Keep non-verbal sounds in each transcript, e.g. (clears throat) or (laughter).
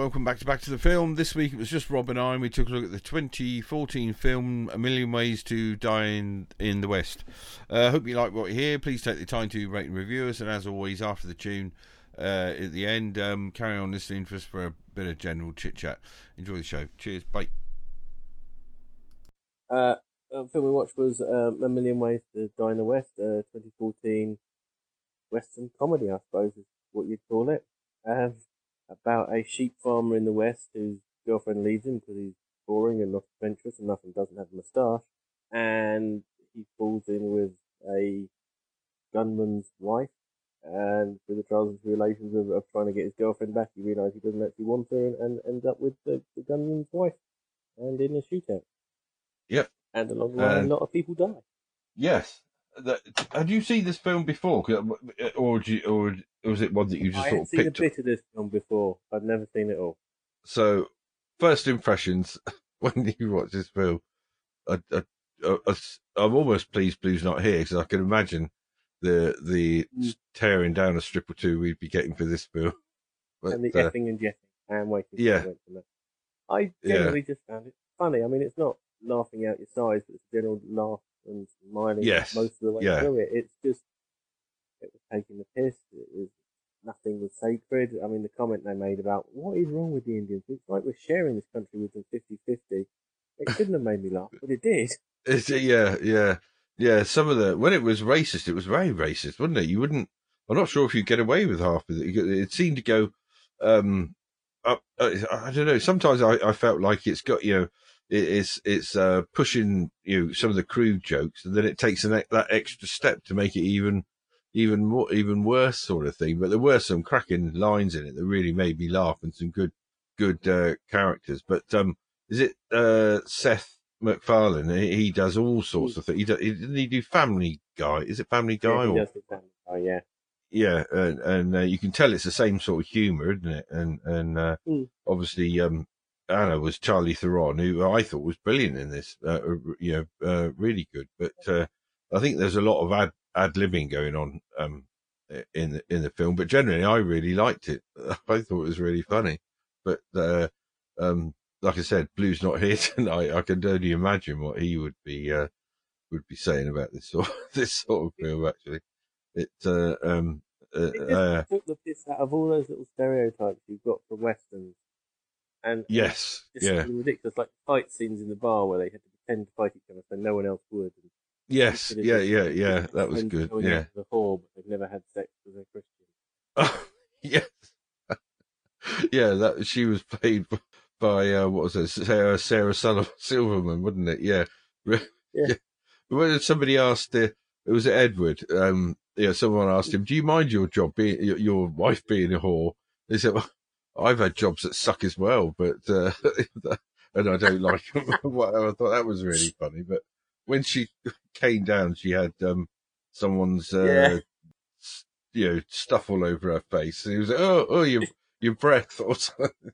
welcome back to Back to the Film. This week it was just Rob and I, and we took a look at the 2014 film A Million Ways to Die in, in the West. Uh, hope you like what you hear. Please take the time to rate and review us, and as always, after the tune uh, at the end, um, carry on listening for us for a bit of general chit chat. Enjoy the show. Cheers. Bye. Uh, the film we watched was um, A Million Ways to Die in the West, uh, 2014 Western comedy, I suppose is what you'd call it. Um, about a sheep farmer in the West whose girlfriend leaves him because he's boring and not adventurous enough and doesn't have a moustache. And he falls in with a gunman's wife. And through the trials and tribulations of, of trying to get his girlfriend back, he realises he doesn't actually want her and, and ends up with the, the gunman's wife and in a shootout. Yep. And along the way, a lot of people die. Yes. That, had you seen this film before, uh, or you, or was it one that you just I sort of seen a bit of this film before. I've never seen it all. So, first impressions (laughs) when you watch this film, I, I'm almost pleased Blue's not here because I can imagine the the Mm. tearing down a strip or two we'd be getting for this film. (laughs) But, and the uh, effing and jetting. I am waiting yeah. to know. I Yeah. generally just found it funny. I mean, it's not laughing out your sides, but it's a general laugh and smiling Yes. most of the way Yeah. through it. It's just, taking the piss. Was, nothing was sacred. I mean, the comment they made about what is wrong with the Indians? It's like we're sharing this country with them 50-50. It shouldn't have made me laugh, but it did. (laughs) It's, yeah, yeah, yeah. Some of the when it was racist, it was very racist, wasn't it? You wouldn't. I'm not sure if you'd get away with half of it. It seemed to go um, up. Uh, I don't know. Sometimes I, I felt like it's got you know, it's it's uh, pushing you know, some of the crude jokes, and then it takes an, that extra step to make it even even more even worse sort of thing. But there were some cracking lines in it that really made me laugh, and some good good uh, characters. But um, is it uh, Seth MacFarlane? He, he does all sorts of things. He, does, he didn't he do Family Guy? Is it Family Guy? Yeah, he or, that- Oh, yeah. yeah, and, and uh, you can tell it's the same sort of humour, isn't it? And and uh, Mm. obviously, um, Anna was Charlie Theron, who I thought was brilliant in this. Uh, you know, uh, really good. But uh, I think there's a lot of ad ad libbing going on um, in the in the film. But generally, I really liked it. (laughs) I thought it was really funny. But uh, um, like I said, Blue's not here (laughs) tonight. I can only imagine what he would be uh, would be saying about this sort (laughs) this sort of film. Actually, it uh, um, uh, uh, took the piss out of all those little stereotypes you've got from westerns. And yes, yeah, ridiculous, like fight scenes in the bar where they had to pretend to fight each other so no one else would. And yes, yeah, yeah, yeah. That was good. Yeah, out to The whore, but they've never had sex with a Christian. Oh, (laughs) yes, (laughs) yeah. That she was played by uh, what was it, Sarah, Sarah Sul- (laughs) Silverman, wasn't it? Yeah, Yeah. When somebody asked, uh, it was Edward. Um, yeah, someone asked him, "Do you mind your job being your, your wife being a whore?" He said, well, "I've had jobs that suck as well, but uh, and I don't like them." Whatever. I thought that was really funny. But when she (laughs) came down, she had um, someone's uh, Yeah. you know stuff all over her face, and he was like, "Oh, oh, your (laughs) your breath or something."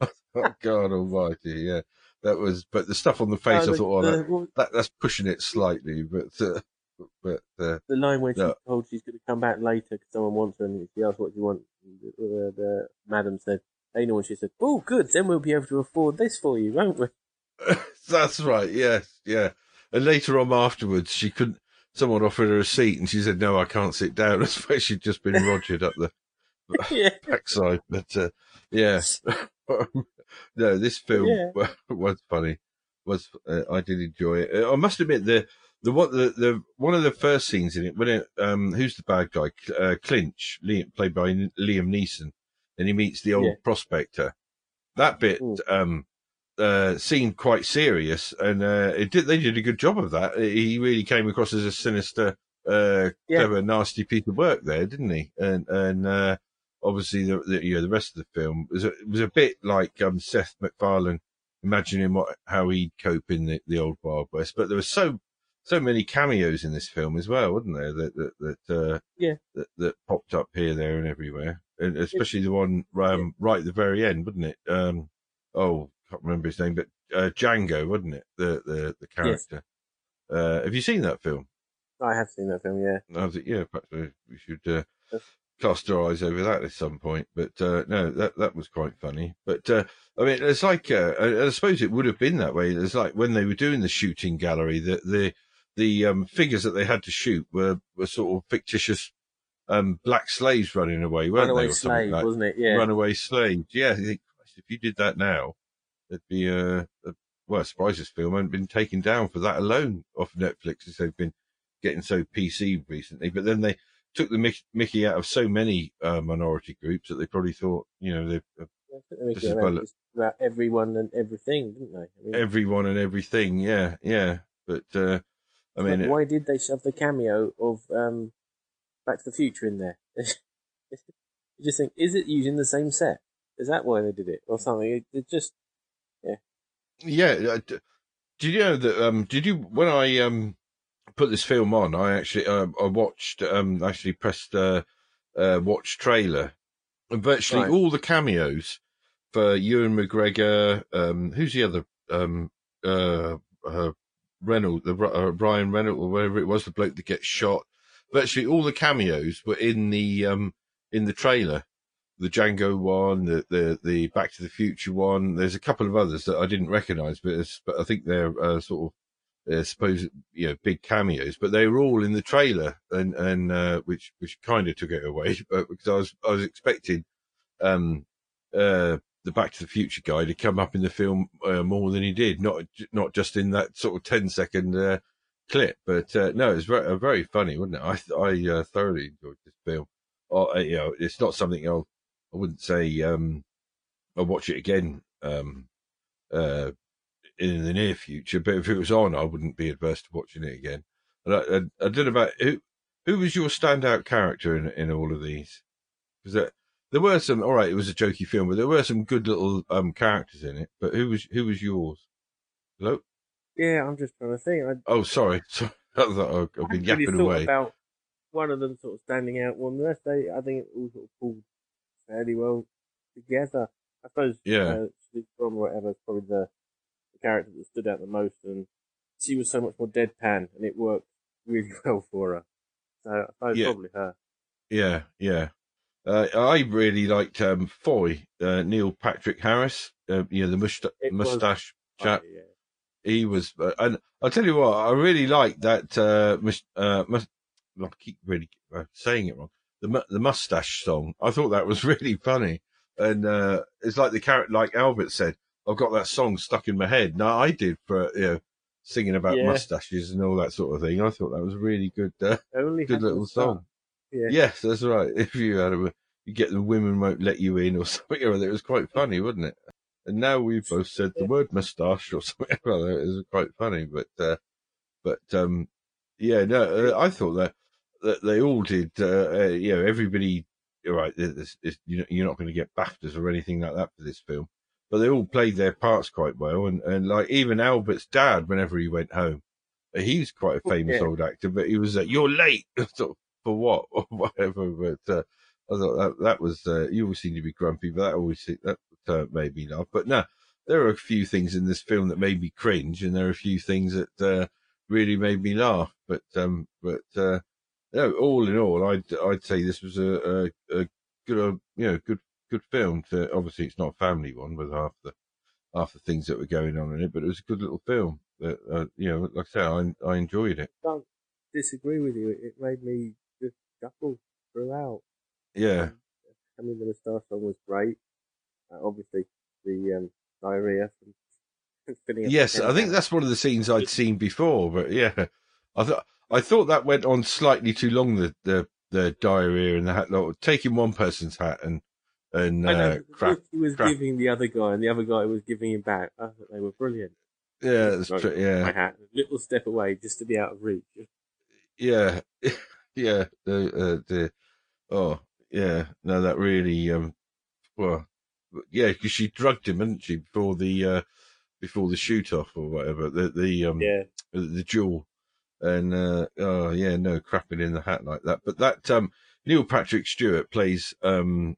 (laughs) oh God Almighty! Yeah, that was. But the stuff on the face, Oh, I the, thought, oh, the, that, well, that that's pushing it slightly, but uh, but uh, the line where she's No. told she's going to come back later because someone wants her, and she asks what do you want. The, the, the madam said, "They know," and she said, "Oh, good. Then we'll be able to afford this for you, won't we?" that's right. Yes, yeah. And later on afterwards, she couldn't. Someone offered her a seat, and she said, "No, I can't sit down." (laughs) I suppose she'd just been rogered up the (laughs) yeah. (laughs) backside. But uh, yeah, no, this film Yeah. was funny. Was uh, I did enjoy it? Uh, I must admit the the what the, the one of the first scenes in it when it um who's the bad guy uh, Clinch Liam, played by Liam Neeson and he meets the old Yeah. prospector. That bit Mm. um uh seemed quite serious and uh it did they did a good job of that. He really came across as a sinister uh Yeah. clever nasty piece of work there, didn't he? And and uh obviously the, the you know the rest of the film was a, was a bit like um Seth MacFarlane imagining what how he'd cope in the, the old Wild West, but there were so so many cameos in this film as well, wasn't there? That that that uh, Yeah. that, that popped up here, there, and everywhere, and especially the one um, right at the very end, wouldn't it? Um, oh, can't remember his name, but uh, Django, wasn't it? The the the character. Uh, have you seen that film? I have seen that film. Yeah. I was, yeah, perhaps we should uh, cast our eyes over that at some point. But uh, no, that that was quite funny. But uh, I mean, it's like uh, I, I suppose it would have been that way. It's like when they were doing the shooting gallery, the the the um, figures that they had to shoot were were sort of fictitious um, black slaves running away, weren't Runaway they? Something slave, like wasn't it? Yeah. runaway slaves. Yeah, you think, Christ, if you did that now, there'd be a, a well, I'm this film hadn't been taken down for that alone off Netflix, as they've been getting so PC recently. But then they took the Mickey out of so many uh, minority groups that they probably thought, you know, they've uh, I think they make This is about, about everyone and everything, didn't they? I mean, everyone and everything. Yeah, yeah. But uh, I mean, it- why did they shove the cameo of um, Back to the Future in there? (laughs) you just think, is it using the same set? Is that why they did it, or something? It, it just Yeah. uh, d- Did you know that? Um, did you when I um put this film on? I actually um I watched um actually pressed uh, uh watch trailer, and virtually Right. all the cameos for Ewan McGregor. Um, who's the other? Um, uh, uh Reynolds, the uh, Ryan Reynolds or whatever it was, the bloke that gets shot. Virtually all the cameos were in the um in the trailer the Django one, the, the, the Back to the Future one. There's a couple of others that I didn't recognise, but, but I think they're uh, sort of, uh, suppose, you know, big cameos. But they were all in the trailer, and and uh, which which kind of took it away. (laughs) But because I was I was expecting um uh the Back to the Future guy to come up in the film uh, more than he did, not not just in that sort of 10 second uh, clip. But uh, no, it was very, very funny, wasn't it? I I thoroughly enjoyed this film. Or, uh, you know, it's not something I'll I wouldn't say um, I'll watch it again um, uh, in the near future, but if it was on, I wouldn't be adverse to watching it again. And I, I, I don't know about who who was your standout character in in all of these? Because there, there were some. All right, it was a jokey film, but there were some good little um, characters in it. But who was who was yours? Hello. yeah. I'm just trying to think. I, Oh, sorry. (laughs) Sorry. I thought I've been hadn't really yapping away. about one of them sort of standing out. One the rest, they, I think it all sort of pulled fairly well together. I suppose Yeah. uh, from whatever is probably the, the character that stood out the most, and she was so much more deadpan, and it worked really (laughs) well for her. So I suppose Yeah. probably her. Yeah, yeah. Uh, I really liked um, Foy, uh, Neil Patrick Harris. Uh, you know, the musta- It was mustache chap. Yeah. He was, uh, and I'll tell you what, I really liked that. Uh, uh, I keep really uh, saying it wrong. The the mustache song. I thought that was (laughs) really funny, and uh, it's like the character, like Albert said. I've got that song stuck in my head. Now I did for you know singing about Yeah. mustaches and all that sort of thing. I thought that was a really good. Uh, Only good little song. Yeah. Yes, that's right. (laughs) If you had a, you get the women won't let you in or (laughs) something or other. It was quite funny, wasn't it? And now we've both said the word moustache or something or other. It was quite funny, but, uh, but, um, yeah, no, uh, I thought that they all did, uh, uh, you know, everybody, Right, this, this, you're not going to get BAFTAs or anything like that for this film, but they all played their parts quite well. And, and like even Albert's dad, whenever he went home, he's quite a famous Yeah. old actor, but he was, like, you're late. (laughs) for what (laughs) or whatever. But uh, I thought that that was uh, you always seem to be grumpy, but that always that uh, made me laugh. But no, there are a few things in this film that made me cringe, and there are a few things that uh, really made me laugh. But um, but uh, no, all in all, I'd I'd say this was a a, a good uh, you know good good film. To obviously it's not a family one with half the half the things that were going on in it, but it was a good little film. That uh, you know, like I said, I I enjoyed it. Don't disagree with you. It made me just chuckle throughout. Yeah. I mean, the moustache song was great. Uh, obviously, the um, diarrhea from (laughs) filling up the Yes, I think that's one of the scenes I'd (laughs) seen before, but yeah, I thought I thought that went on slightly too long. The the, the diarrhea and the hat, like, taking one person's hat and and uh, crap. he was crap. giving the other guy, and the other guy was giving him back. I thought they were brilliant. Yeah, that's Like, true. Yeah, My hat, a little step away, just to be out of reach. yeah, (laughs) yeah. The uh, the oh yeah, no, that really um, well, yeah, because she drugged him, hadn't she, before the uh before the shoot off or whatever. The the um Yeah, the, jewel. And uh, oh yeah, no crapping in the hat like that. But that um, Neil Patrick Stewart plays um,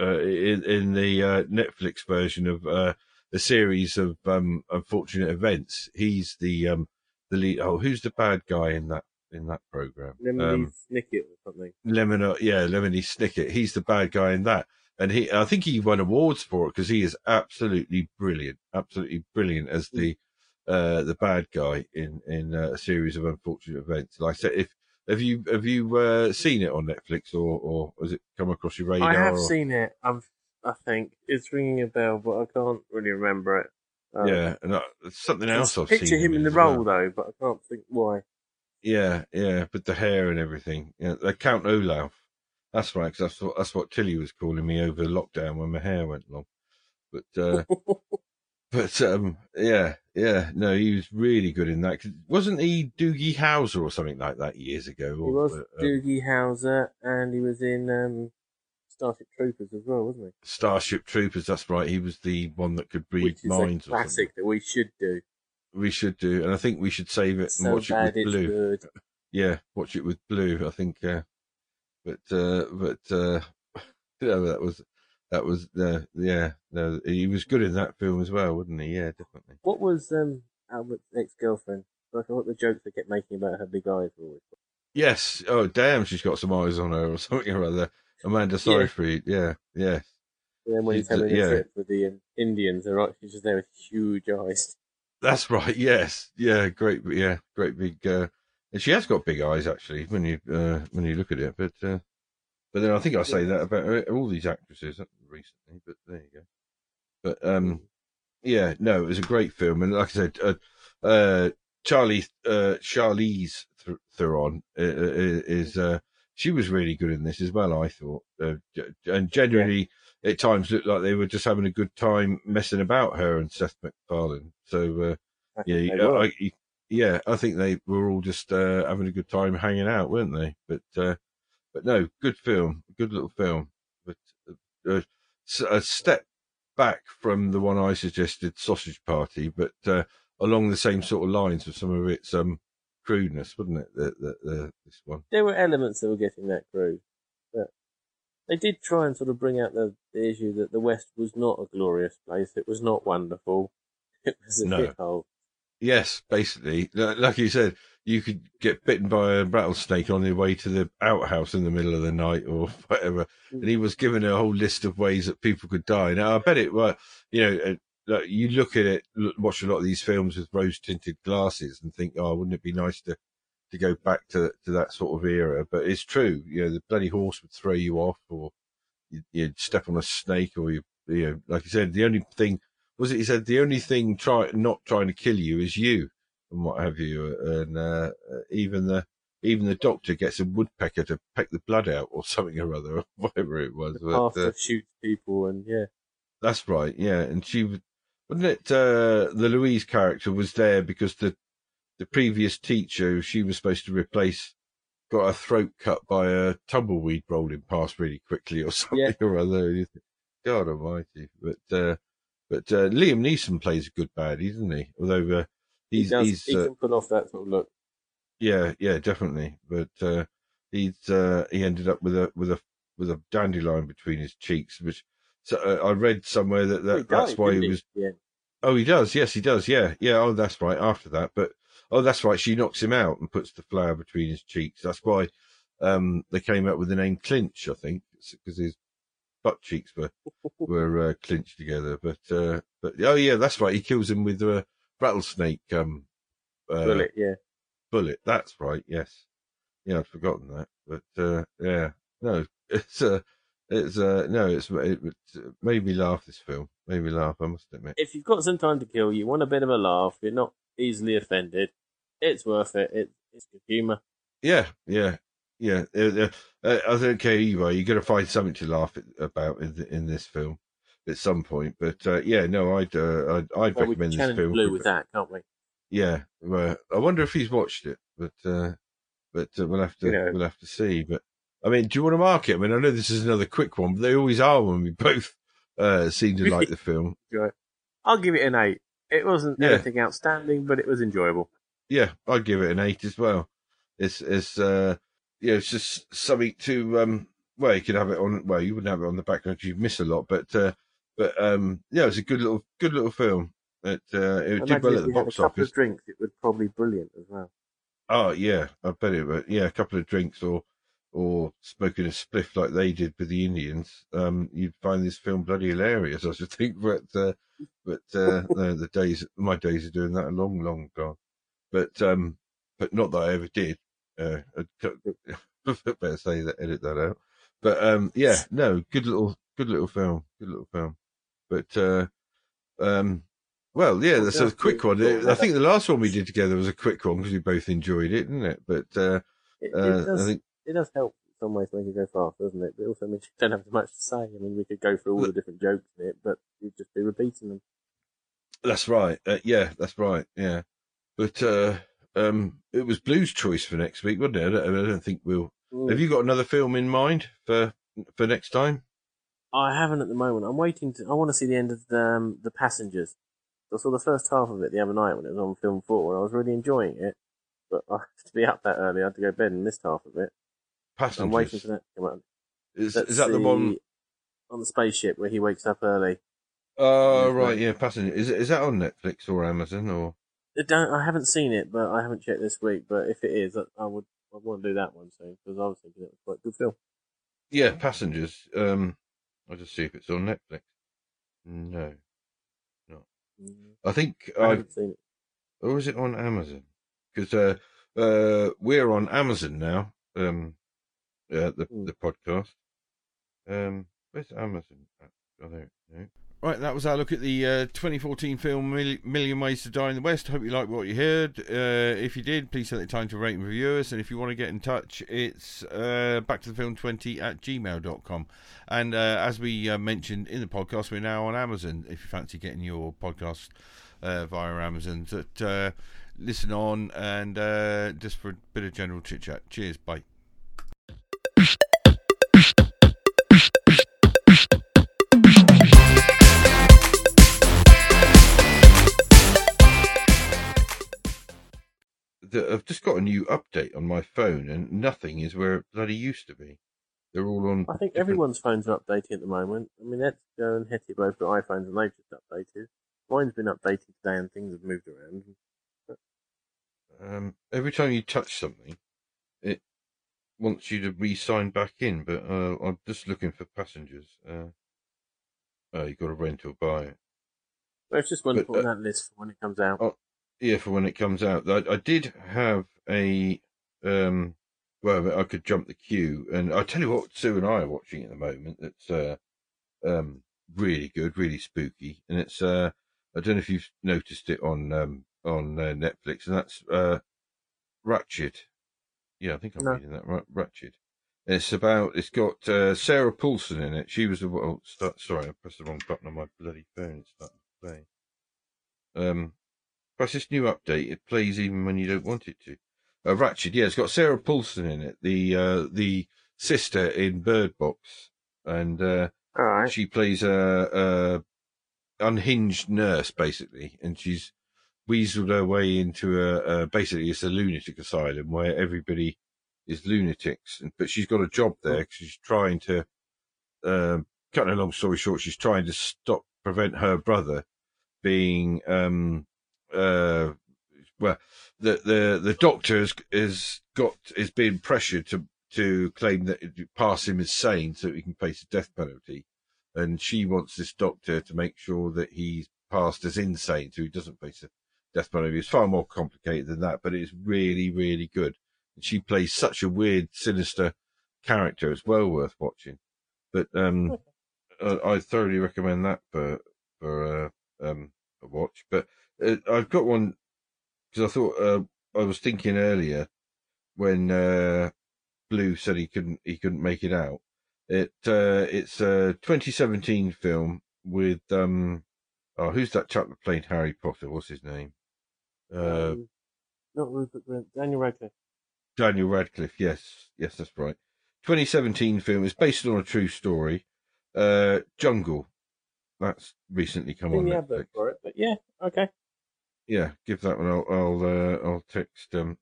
uh, in, in the uh, Netflix version of uh, a series of um, unfortunate events. He's the um, the lead. Oh, who's the bad guy in that? in that program. Lemony Um, Snicket or something. Lemon, yeah, Lemony Snicket. He's the bad guy in that, and he, I think he won awards for it because he is absolutely brilliant, absolutely brilliant as the, uh, the bad guy in in uh, a series of unfortunate events. Like I said, if have you have you uh, seen it on Netflix or or has it come across your radar? I have or- seen it. I'm, I think it's ringing a bell, but I can't really remember it. Um, Yeah, and uh, something else I've picture seen him in the as well. role though, but I can't think why. Yeah, yeah, but the hair and everything. Yeah, the Count Olaf. That's right, 'cause that's what that's what Tilly was calling me over lockdown when my hair went long. But uh, (laughs) but um, yeah, yeah, no, he was really good in that. wasn't he Doogie Howser or something like that years ago? He was uh, Doogie Howser, and he was in um, Starship Troopers as well, wasn't he? Starship Troopers. That's right. He was the one that could read Which is minds. a or something. classic that we should do. We should do, and I think we should save it and watch it with Blue. good. (laughs) yeah, watch it with Blue. I think, uh, but uh, but uh, (laughs) yeah, that was that was the yeah. No, he was good in that film as well, wasn't he? Yeah, definitely. What was um, Albert's ex-girlfriend? Like what the jokes they kept making about her big eyes always. Yes. Oh, damn, she's got some eyes on her or (laughs) something or other. Amanda Seyfried. Yeah, yeah, And then when he's uh, having a yeah. trip with the um, Indians, they're right, she's just there with huge eyes. that's right. Yes, yeah, great. Yeah, great big. Uh, and she has got big eyes actually when you uh, when you look at it. But uh, but then I think I say that about all these actresses recently. But there you go. But um, yeah, no, it was a great film, and like I said, uh, uh, Charlie, uh, Charlize Th- Theron uh, uh, is uh, she was really good in this as well. I thought, uh, and generally at times looked like they were just having a good time messing about her and Seth MacFarlane. So uh, yeah, think you- they were. I, I- yeah, I think they were all just uh, having a good time hanging out, weren't they? But uh, but no, good film, good little film. But uh, s- a step back from the one I suggested, Sausage Party, but uh, along the same sort of lines with some of its um crudeness, wasn't it? The, the, the this one. there were elements that were getting that crude, but they did try and sort of bring out the, the issue that the West was not a glorious place. It was not wonderful. (laughs) It was a No. shithole. Yes, basically, like you said, you could get bitten by a rattlesnake on your way to the outhouse in the middle of the night or (laughs) whatever. And he was given a whole list of ways that people could die. Now, I bet it well, you know, uh, like, you look at it, watch a lot of these films with rose tinted glasses and think, oh, wouldn't it be nice to, to go back to, to that sort of era? But it's true, you know, the bloody horse would throw you off or you'd, you'd step on a snake or you, you know, like you said, the only thing, was it, he said, the only thing try, not trying to kill you is you and what have you. And, uh, uh, even the, even the doctor gets a woodpecker to peck the blood out or something or other, (laughs) or whatever it was. The But, uh, shoots people, and yeah, that's right, yeah. And she was, wasn't it, uh, the Louise character was there because the, the previous teacher she was supposed to replace got her throat cut by a tumbleweed rolling past really quickly or (laughs) something Yeah. or other. God almighty. But, uh, but, uh, Liam Neeson plays a good baddie, doesn't he? Although, uh, he, does, he's, he uh, can pull off that sort of look. yeah, yeah, definitely. But uh, he's uh, he ended up with a with a with a dandelion between his cheeks, which so, uh, I read somewhere that, that that's died, why didn't he was. Yeah, Oh, he does. Yes, he does. Yeah, yeah. Oh, that's right. After that, but oh, that's right. She knocks him out and puts the flower between his cheeks. That's why um, they came up with the name Clinch. I think because his butt cheeks were (laughs) were uh, clinched together. But uh, but oh yeah, that's right. He kills him with a rattlesnake um, uh, bullet. Yeah, bullet. That's right. Yes. Yeah, I'd forgotten that. But uh, yeah, no, (laughs) it's uh, it's uh, no, it's it, it made me laugh. This film made me laugh. I must admit. if you've got some time to kill, you want a bit of a laugh, you're not easily offended. It's worth it. it it's good humour. Yeah, yeah, yeah. Uh, uh, I don't care either. You're to find something to laugh at, about in the, in this film at some point. But uh, yeah, no, I'd uh, I'd, I'd Well, we recommend can this film. Blue with that, can't we? Yeah, well, I wonder if he's watched it, but uh, but uh, we'll have to You know. we'll have to see. But I mean, do you want to mark it? I mean, I know this is another quick one, but they always are when we (laughs) both uh, seem to like the film. (laughs) Right. I'll give it an eight. It wasn't Yeah. anything outstanding, but it was enjoyable. Yeah, I'd give it an eight as well. It's it's uh yeah, it's just something to um. Well, you could have it on. Well, you wouldn't have it on the background. You'd miss a lot, but uh, but um, yeah, it's a good little good little film. It uh, it did well at the we had a box couple office. of drinks, it would probably brilliant as well. Oh yeah, I bet it. But yeah, a couple of drinks or or smoking a spliff like they did with the Indians, um, you'd find this film bloody hilarious. I should (laughs) think, but uh, but uh, the, (laughs) the days, my days of doing that are long, long gone. But um, but not that I ever did. Uh, I'd (laughs) better say that, edit that out. But um, yeah, no, good little, good little film, good little film. But uh, um, well, yeah, that's a quick one. I think the last one we did together was a quick one because we both enjoyed it, didn't it? But uh, It, it uh, does. I think It does help in some ways make it go fast, doesn't it? But it also means you don't have much to say. I mean, we could go through all the different jokes in it, but you'd just be repeating them. that's right. Uh, yeah, that's right. Yeah, but uh, um, it was Blue's choice for next week, wasn't it? I don't, I don't think we'll. Mm. Have you got another film in mind for for next time? I haven't at the moment. I'm waiting to. I want to see the end of the, um, the Passengers. I saw the first half of it the other night when it was on Film Four, and I was really enjoying it. But I have to be up that early. I had to go to bed and missed half of it. Passengers. I'm waiting for that to come out. Is, is that the one? on the spaceship where he wakes up early? Oh, Yes, right. Yeah, Passenger. Is it, is that on Netflix or Amazon or? I don't. I haven't seen it, but I haven't checked this week. But if it is, I, I would. I want to do that one soon because I was thinking it was quite a good film. Yeah, Passengers. Um, I'll just see if it's on Netflix. No, not. I think I I. haven't seen it. Or is it on Amazon? Because uh, uh, we're on Amazon now. Um, uh, the Hmm. the podcast. Um, where's Amazon? I don't know. Right, that was our look at the uh, 2014 film Mil- Million Ways to Die in the West. Hope you liked what you heard. Uh, if you did, please take the time to rate and review us. And if you want to get in touch, it's uh, back to the film 20 at gmail.com. And uh, as we uh, mentioned in the podcast, we're now on Amazon. If you fancy getting your podcast uh, via Amazon, that listen on and just for a bit of general chit chat. Cheers. Bye. The, I've just got a new update on my phone, and nothing is where it bloody used to be. They're all on. I think different- everyone's phones are updating at the moment. I mean, Etsko and Hetty both got iPhones and they've just updated. Mine's been updated today and things have moved around. Um, every time you touch something, it wants you to re-sign back in. But uh, I'm just looking for passengers. Uh, oh, you got to rent or buy it. But it's just one to put on that list for when it comes out. Yeah, for when it comes out. I, I did have a um, well, I could jump the queue, and I tell you what, Sue and I are watching at the moment. That's uh, um, really good, really spooky, and it's uh, I don't know if you've noticed it on um, on uh, Netflix, and that's uh, Ratched. Yeah, I think I'm No. reading that right. Ratched. It's about. It's got uh, Sarah Paulson in it. She was the. Oh, start, sorry, I pressed the wrong button on my bloody phone. It's starting to play. Um, plus this new update, it plays even when you don't want it to. Uh, Ratched, yeah, it's got Sarah Paulson in it, the uh, the sister in Bird Box, and uh, right. she plays a, a unhinged nurse basically, and she's weaseled her way into a, a basically it's a lunatic asylum where everybody is lunatics, but she's got a job there 'cause she's trying to. Um, cutting a long story short, she's trying to stop prevent her brother being um uh well the the the doctor has, has got is being pressured to to claim that pass him as sane so he can face a death penalty. And she wants this doctor to make sure that he's passed as insane so he doesn't face a death penalty. It's far more complicated than that but it's really really good. And she plays such a weird sinister character it's well worth watching. But um I, I thoroughly recommend that for for uh, um a watch. But uh, I've got one because I thought uh, I was thinking earlier when uh, Blue said he couldn't he couldn't make it out. It uh, it's a 2017 film with um oh who's that chap that played Harry Potter? What's his name? Uh, Um, not Rupert Grint, Daniel Radcliffe. Daniel Radcliffe. Yes, yes, that's right. 2017 film. is based on a true story. Uh, Jungle. That's recently come on the Netflix. for it, but yeah, okay. Yeah, give that one. I'll I'll, uh, I'll text um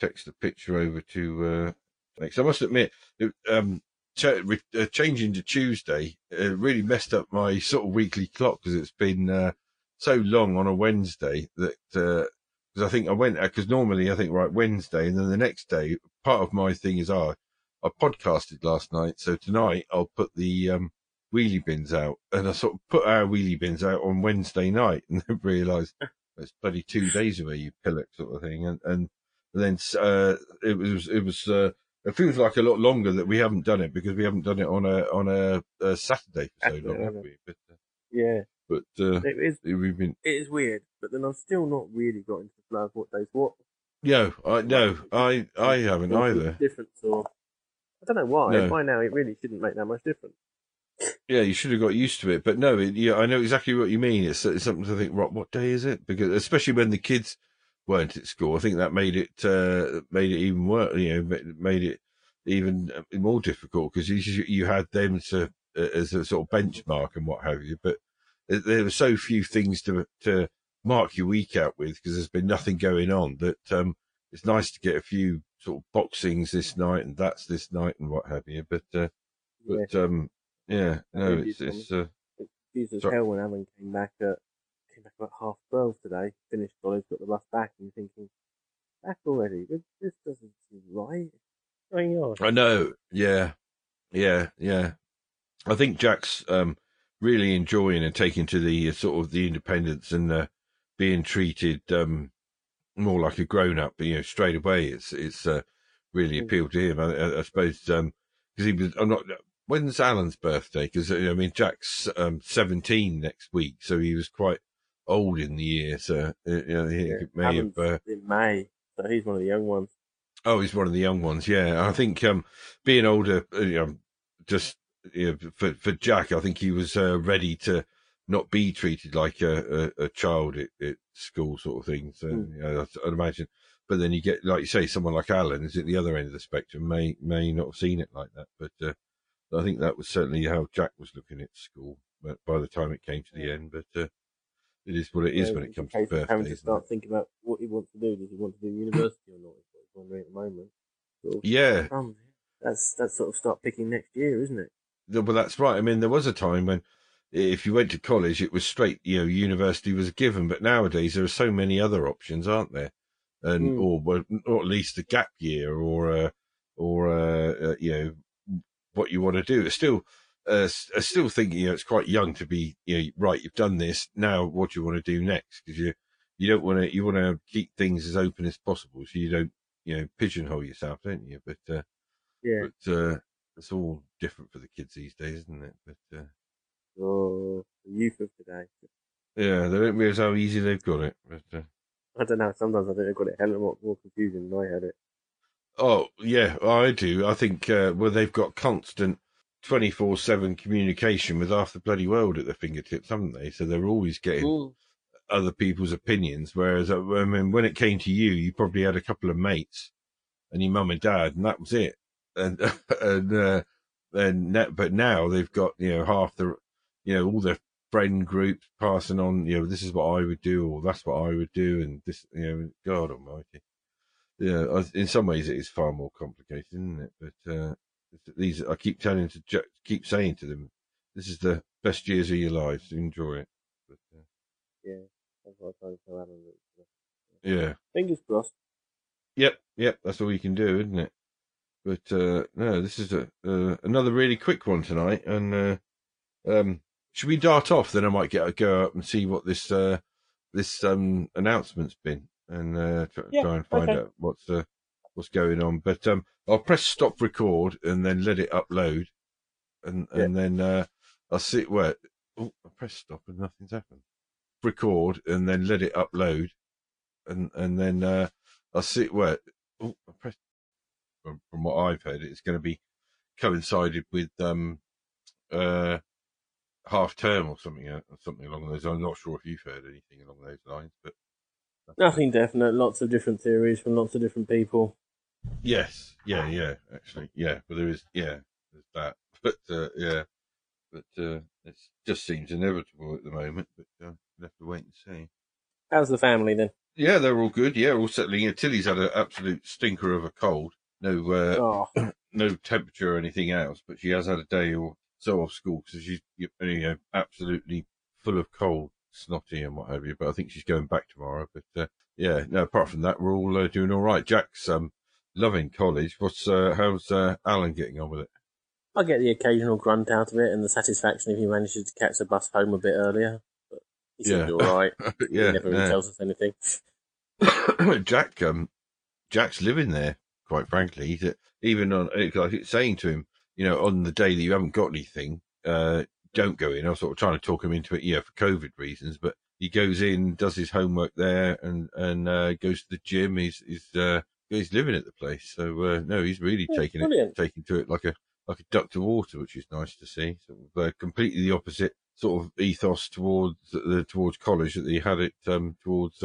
text the picture over to uh next. I must admit, it, um, re- uh, changing to Tuesday uh, really messed up my sort of weekly clock because it's been uh, so long on a Wednesday that uh, because I think I went because normally I think right Wednesday and then the next day. Part of my thing is I I podcasted last night, so tonight I'll put the um, wheelie bins out, and I sort of put our wheelie bins out on Wednesday night, (laughs) and then realised (laughs) it's bloody two days away, you pillock sort of thing, and and, then uh, it was it was. Uh, it feels like a lot longer that we haven't done it because we haven't done it on a on a, a Saturday for so long, have we? But, uh, yeah, but uh, it is. We've been. It is weird, but then I've still not really got into the flow of what days what. No, I no, I I haven't either. Difference or I don't know why. No. By now, it really shouldn't make that much difference. Yeah, you should have got used to it, but no, it, yeah, I know exactly what you mean. It's, it's something to think. What what day is it? Because especially when the kids weren't at school, I think that made it uh, made it even worse. You know, made it even more difficult because you you had them to uh, as a sort of benchmark and what have you. But there were so few things to to mark your week out with because there's been nothing going on that um, it's nice to get a few sort of boxings this night and that's this night and what have you. But uh, but um yeah, no, it's it's uh, it's as hell when Alan came back at came back about half twelve today, finished college, got the bus back, and you're thinking back already. This, this doesn't seem right. I know. Yeah, yeah, yeah. I think Jack's um, really enjoying and taking to the uh, sort of the independence and uh, being treated um, more like a grown up. You know, straight away, it's it's uh, really mm. appealed to him. I, I suppose because um, he was. I'm not. When's Alan's birthday? Because I mean, Jack's um, 17 next week, so he was quite old in the year. So uh, you know, he yeah, may Alan's have. Uh, in May, so he's one of the young ones. Oh, he's one of the young ones. Yeah, I think um, being older, uh, you know, just you know, for for Jack, I think he was uh, ready to not be treated like a, a, a child at, at, school, sort of thing. So mm. you know, I'd imagine. But then you get, like you say, someone like Alan is at the other end of the spectrum, may may not have seen it like that. But uh, I think that was certainly how Jack was looking at school. But by the time it came to the end, but uh, it is what it is yeah, when it comes to birthdays. Having to start thinking about what he wants to do. Does he want to do university or not? He's wondering at the moment. Sort of, yeah. Um, that's that's sort of start picking next year, isn't it? Well, that's right. I mean, there was a time when if you went to college, it was straight, you know, university was a given. But nowadays, there are so many other options, aren't there? And, mm. or, or at least a gap year or, uh, or, uh, uh, you know, what you want to do. It's still, uh, I still think, you know, it's quite young to be, you know, right, you've done this. Now, what do you want to do next? Because you, you don't want to, you want to keep things as open as possible so you don't, you know, pigeonhole yourself, don't you? But, uh, yeah. But, uh, it's all different for the kids these days, isn't it? But, uh, Oh, the youth of today. Yeah, they don't realise how easy they've got it. But, uh, I don't know. Sometimes I think they've got it hell of a lot more confusing than I had it. Oh yeah, I do. I think uh, well they've got constant twenty four seven communication with half the bloody world at their fingertips, haven't they? So they're always getting Ooh. other people's opinions. Whereas uh, I mean, when it came to you, you probably had a couple of mates and your mum and dad, and that was it. And (laughs) and uh, and but now they've got you know half the you know, all their friend groups passing on, you know, this is what I would do, or that's what I would do, and this, you know, God Almighty. Yeah, in some ways it is far more complicated, isn't it? But uh, these, I keep telling to keep saying to them, this is the best years of your lives. Enjoy it. But, uh, yeah, that's what I to tell Adam. Yeah. Fingers crossed. Yep, yep. That's all you can do, isn't it? But uh, no, this is a uh, another really quick one tonight, and uh, um, should we dart off? Then I might get a go up and see what this uh, this um, announcement's been, and uh, try, yeah, try and find okay. out what's uh, what's going on. But um, I'll press stop record and then let it upload, and yeah. and then uh, I'll see where. Oh, I press stop and nothing's happened. Record and then let it upload, and and then uh, I'll see where. Oh, I press. From, from what I've heard, it's going to be coincided with um uh half term or something, uh, something along those. I'm not sure if you've heard anything along those lines, but nothing definite. Lots of different theories from lots of different people. Yes, yeah, yeah, actually, yeah. But there is, yeah, there's that. (laughs) But uh, yeah, but uh, it just seems inevitable at the moment. But uh, we'll have to wait and see. How's the family then? Yeah, they're all good. Yeah, all settling in. Tilly's had an absolute stinker of a cold. No, uh, oh. (clears throat) no temperature or anything else, but she has had a day or so off school because she's you know absolutely full of cold. Snotty and what have you. But I think she's going back tomorrow. But uh, yeah, no. Apart from that, we're all uh, doing all right. Jack's um, loving college. What's uh, how's uh, Alan getting on with it? I get the occasional grunt out of it and the satisfaction if he manages to catch the bus home a bit earlier. But he seems Yeah. all right. (laughs) yeah, he never really yeah. tells us anything. (coughs) Jack, um, Jack's living there. Quite frankly, He's, uh, even on like I keep saying to him, you know, on the day that you haven't got anything, uh, don't go in. I was sort of trying to talk him into it, yeah, for COVID reasons, but he goes in, does his homework there, and and uh, goes to the gym. He's he's uh, he's living at the place. So uh, no, he's really taking it taking to it like a like a duck to water, which is nice to see. Of uh, completely the opposite sort of ethos towards uh, towards college that he had it um, towards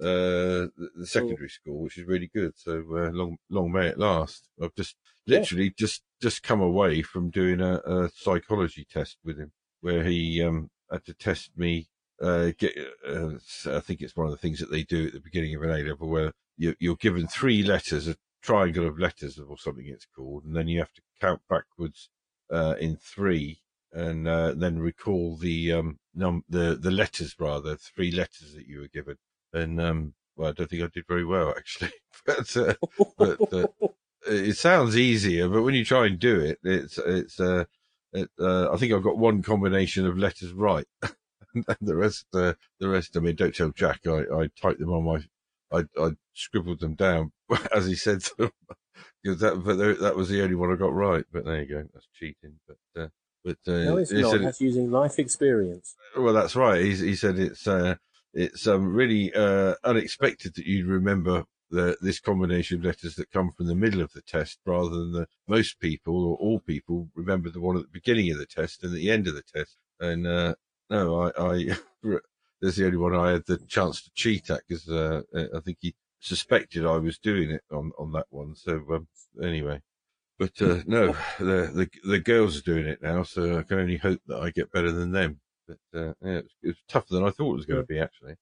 uh, the, the secondary school, which is really good. So uh, long long may it last. I've just Yeah. literally just just come away from doing a, a psychology test with him, where he um, had to test me. Uh, get, uh, I think it's one of the things that they do at the beginning of an A level, where you, you're given three letters, a triangle of letters or something it's called, and then you have to count backwards uh, in three, and uh, then recall the um num the the letters rather three letters that you were given. And um, well, I don't think I did very well actually, (laughs) but uh, but uh, (laughs) it sounds easier, but when you try and do it, it's it's uh, it, uh I think I've got one combination of letters right, (laughs) and the rest uh, the rest. I mean, don't tell Jack. I I typed them on my. I I scribbled them down as he said them because that but there- that was the only one I got right. But there you go, that's cheating. But uh, but uh, No, it's not. said That's using life experience. well, that's right. He, he said it's uh, it's um, really uh, unexpected that you'd remember the, this combination of letters that come from the middle of the test, rather than the most people or all people remember the one at the beginning of the test and at the end of the test. And uh, no, I, I (laughs) there's the only one I had the chance to cheat at because uh, I think he suspected I was doing it on on that one. So um, anyway. But uh, no, the, the the girls are doing it now, so I can only hope that I get better than them. But uh, yeah, it was, it was tougher than I thought it was going to be actually.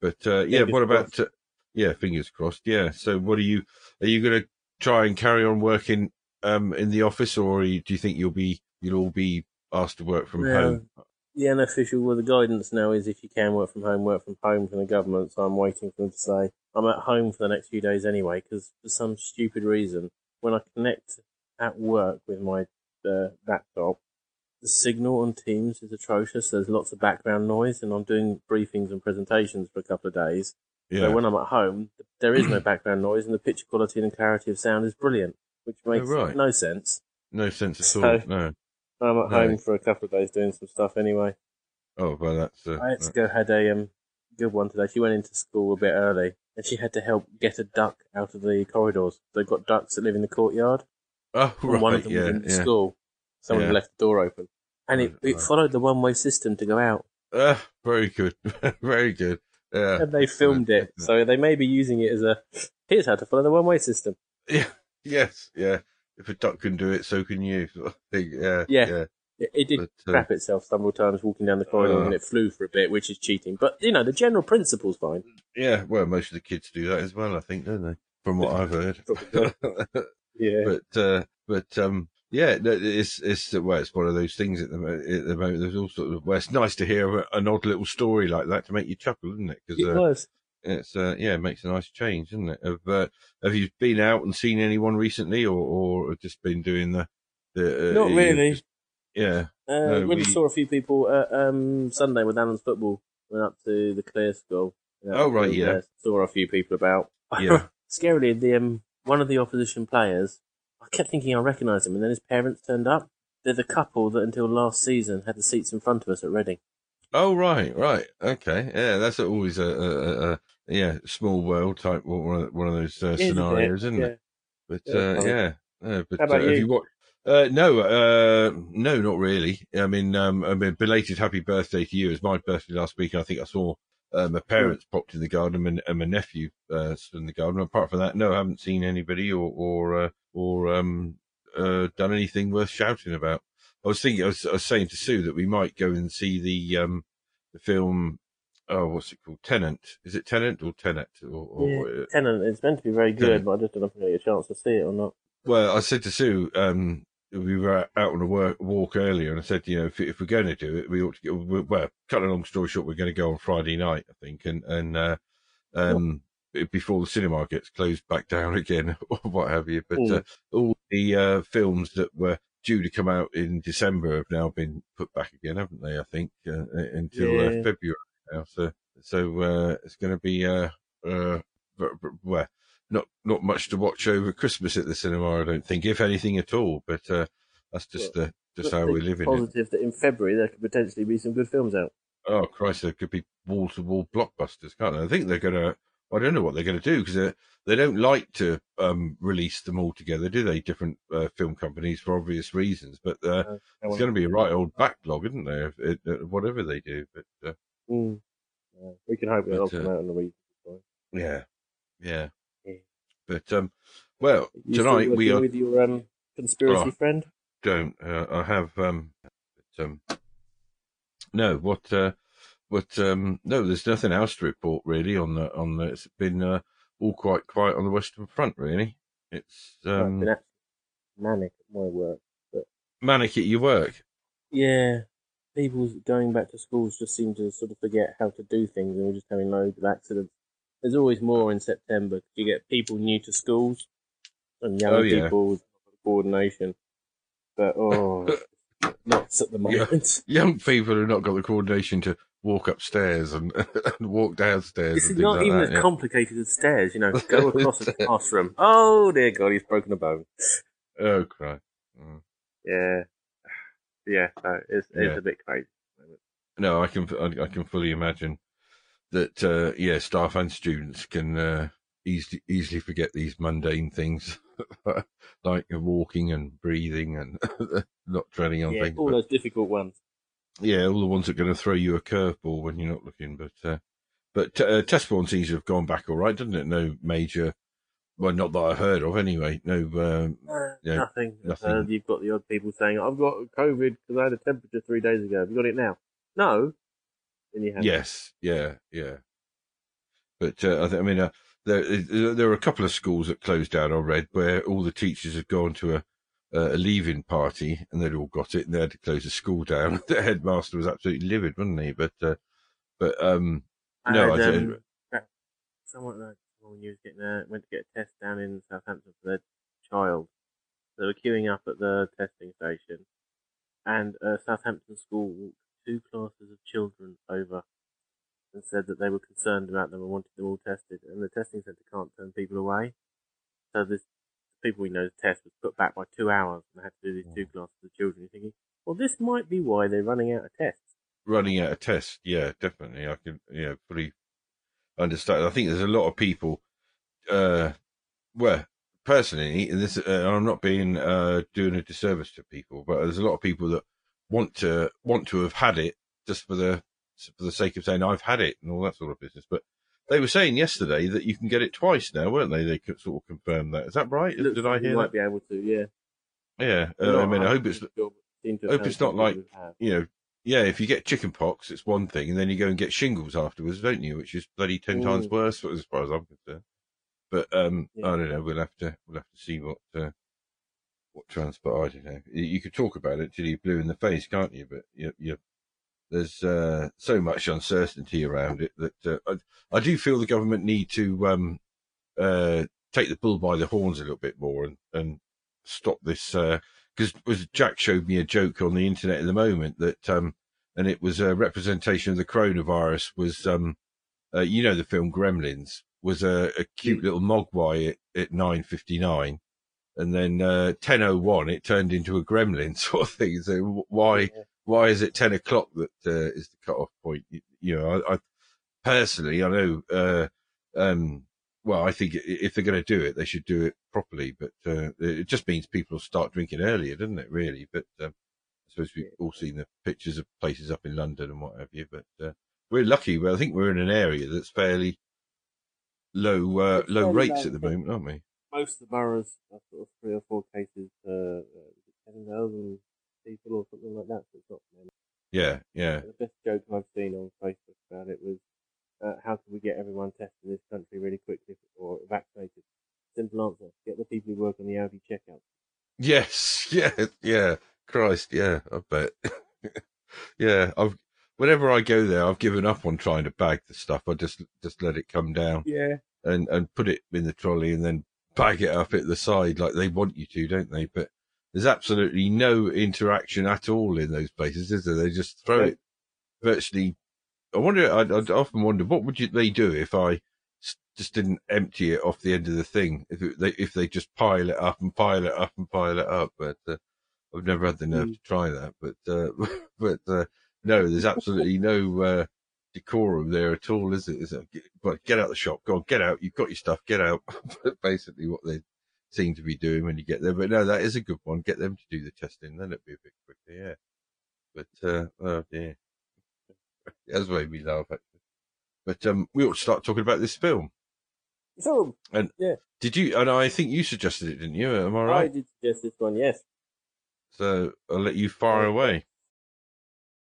But uh, yeah, Fingers what about? Uh, yeah, fingers crossed. Yeah. So, what are you? Are you going to try and carry on working um, in the office, or you, do you think you'll be you'll all be asked to work from No. home? The unofficial, well, the guidance now is if you can work from home, work from home from the government. So I'm waiting for them to say I'm at home for the next few days anyway, because for some stupid reason, when I connect at work with my uh, laptop, the signal on Teams is atrocious. There's lots of background noise, and I'm doing briefings and presentations for a couple of days. Yeah. So when I'm at home, there is no (clears throat) background noise, and the picture quality and clarity of sound is brilliant, which makes Oh, right. no sense. no sense at So- all. No. I'm at No. home for a couple of days doing some stuff anyway. Oh well, that's. Uh, I had to go had a um, good one today. She went into school a bit early, and she had to help get a duck out of the corridors. They've got ducks that live in the courtyard, oh and right. one of them yeah. was in the yeah. school. Someone Yeah. left the door open, and it, it followed the one-way system to go out, Uh, very good. (laughs) very good. Yeah. and they filmed it. So they may be using it as a here's how to follow the one-way system. (laughs) Yeah. Yes. Yeah. If a duck can do it, so can you. (laughs) sort of. Yeah. Yeah. Yeah. It, it did But, uh, crap itself several times walking down the corridor, Uh. and it flew for a bit, which is cheating. But you know the general principle's fine. Yeah. Well, most of the kids do that as well, I think, don't they? From what I've heard. Yeah. but uh, but um, yeah, it's it's well, it's one of those things at the, at the moment. There's all sort of well, it's nice to hear an odd little story like that to make you chuckle, isn't it? It Because uh, was. it's uh, yeah, it makes a nice change, doesn't it? Have uh, have you been out and seen anyone recently, or or just been doing the the? Uh, Not really. just- yeah. Uh, No, and we- saw a few people um, Sunday with Alan's football. Went up to the Clear School. Oh, right, yeah. there, Saw a few people about. (laughs) Yeah. Scarily, the um, one of the opposition players, I kept thinking I recognised him, and then his parents turned up. They're the couple that until last season had the seats in front of us at Reading. Oh right, right, okay, yeah. That's always a, a, a, a yeah small world type one of one of those uh, It is a bit, scenarios, isn't yeah. it? But Yeah, uh, yeah, uh, but uh, have you? you watched? Uh, no, uh, no, not really. I mean, um, I mean, belated happy birthday to you. It was my birthday last week. and I think I saw uh, my parents popped in the garden and, and my nephew uh, stood in the garden. Apart from that, no, I haven't seen anybody or or uh, or um, uh, done anything worth shouting about. I was thinking, I was, I was saying to Sue that we might go and see the um, the film. Oh, what's it called? Tenant. Is it Tenant or Tenet? Or, or Yeah, Tenant, it's meant to be very good, Tenant. but I just don't know if I get a chance to see it or not. Well, I said to Sue, um, we were out on a work, walk earlier, and I said, you know, if, if we're going to do it, we ought to get. Well, cut a long story short, we're going to go on Friday night, I think, and and uh, um, before the cinema gets closed back down (laughs) again or what have you. But Mm. uh, all the uh, films that were due to come out in December have now been put back again, haven't they? I think uh, until uh, Yeah. February now. So so uh, it's going to be uh, uh, well, not not much to watch over Christmas at the cinema. I don't think, if anything at all. But uh, that's just uh, just how we live in it. Positive that in February there could potentially be some good films out. Oh Christ, there could be wall to wall blockbusters, can't there? I think they're gonna. I don't know what they're gonna do because they they don't like to um, release them all together, do they? Different uh, film companies for obvious reasons, but uh, it's going to be a right old backlog, isn't there? If it, uh, whatever they do, but uh, Mm. Yeah, we can hope it'll But, uh, come out in a week. yeah, yeah. Yeah. But um, well, You tonight we are with your um, conspiracy Oh. friend. don't. Uh, I have um, but, um, no. What? Uh, what? Um, no. There's nothing else to report really on the on the. It's been uh, all quite quiet on the Western Front. Really, it's um, been manic at my work. But manic at your work. Yeah, people going back to schools just seem to sort of forget how to do things, and we're just having loads of accidents. There's always more in September. You get people new to schools and young Oh, yeah. people with coordination. But oh, (laughs) nuts at the Yeah. moment. Young people who've not got the coordination to walk upstairs and, (laughs) and walk downstairs. This is not like even that, as yeah. complicated as stairs, you know. (laughs) Go across a classroom. Oh dear God, he's broken a bone. Oh, Christ. Mm. Yeah, yeah, no, it's it's Yeah. a bit crazy. No, I can I, I can fully imagine that. Uh, yeah, staff and students can uh, easily easily forget these mundane things (laughs) like walking and breathing and not treading on Yeah, things. all but- those difficult ones. Yeah, all the ones that are going to throw you a curveball when you're not looking. But uh, but uh, seems to have gone back all right, doesn't it? No major. Well, not that I heard of anyway. No. Um, Uh, nothing. nothing. Uh, you've got the odd people saying, "I've got COVID because I had a temperature three days ago." Have you got it now? No. Then you have. Yes, yeah, yeah. But uh, I, th- I mean, uh, there there were a couple of schools that closed down. I read where all the teachers had gone to a a leaving party and they'd all got it and they had to close the school down. (laughs) the headmaster was absolutely livid, wasn't he? But uh, but um, I no, had, I um, didn't. that- someone like someone who was getting a, went to get a test down in Southampton for their child. They were queuing up at the testing station, and a Southampton school walked two classes of children over and said that they were concerned about them and wanted them all tested. And the testing centre can't turn people away, so this people we know the test was put back by two hours, and they had to do these two classes of children. You're thinking, well, this might be why they're running out of tests. running out of tests. Yeah, definitely. I can, yeah, fully understand. I think there's a lot of people, uh, well, personally, and this, uh, I'm not being, uh, doing a disservice to people, but there's a lot of people that want to, want to have had it just for the, for the sake of saying I've had it and all that sort of business. But they were saying yesterday that you can get it twice now, weren't they? They could sort of confirm that. Is that right? Looks Did I like you hear might that? be able to, yeah. Yeah. Uh, I mean, I hope it's, sure, but seem to have hope it's not like- you know, yeah, if you get chicken pox, it's one thing, and then you go and get shingles afterwards, don't you? Which is bloody ten times Mm. worse, as far as I'm concerned. But um, Yeah. I don't know. We'll have to we'll have to see what uh, what transpires. I don't know. You- You could talk about it till you're blue in the face, can't you? But you, you there's uh, so much uncertainty around it that uh, I, I do feel the government need to um, uh, take the bull by the horns a little bit more and, and stop this. Because was Jack showed me a joke on the internet at the moment that, um, and it was a representation of the coronavirus. Was um, uh, you know the film Gremlins was a, a cute little mogwai at, at nine fifty nine. And then uh, ten oh one, it turned into a gremlin (laughs) sort of thing. So why Yeah. Why is it 10 o'clock that uh, is the cut off point? You, you know, I, I personally, I know, uh, um, well, I think if they're going to do it, they should do it properly, but, uh, it just means people start drinking earlier, doesn't it, really? But, um, I suppose we've all seen the pictures of places up in London and what have you, but, uh, we're lucky. Well, I think we're in an area that's fairly low, uh, low rates at the moment, aren't we? Most of the boroughs are sort of three or four cases per uh, 10,000 people or something like that, so it's not many. Yeah, yeah. The best joke I've seen on Facebook about it was, uh, how can we get everyone tested in this country really quickly or vaccinated? Simple answer, get the people who work on the Aldi checkout. Yes, (laughs) yeah, yeah. Christ, yeah, I bet. (laughs) yeah, I've whenever I go there, I've given up on trying to bag the stuff. I just just let it come down Yeah. and and put it in the trolley and then bag it up at the side like they want you to, don't they? But there's absolutely no interaction at all in those places, is there? They just throw No. it virtually. I wonder. I'd, I'd often wonder what would you, they do if I just didn't empty it off the end of the thing. If it, they if they just pile it up and pile it up and pile it up, but uh, I've never had the nerve Mm. to try that. But uh, (laughs) but uh, no, there's absolutely no uh, decorum there at all, is it? Is it? But get out of the shop. Go on, get out. You've got your stuff. Get out. (laughs) Basically, what they seem to be doing when you get there. But no, that is a good one. Get them to do the testing. Then it'd be a bit quicker. Yeah. But uh, oh dear, (laughs) it has made me laugh actually. But um, we ought to start talking about this film. So and yeah, Did you? And I think you suggested it, didn't you? Am I right? I did suggest this one. Yes. So I'll let you fire away.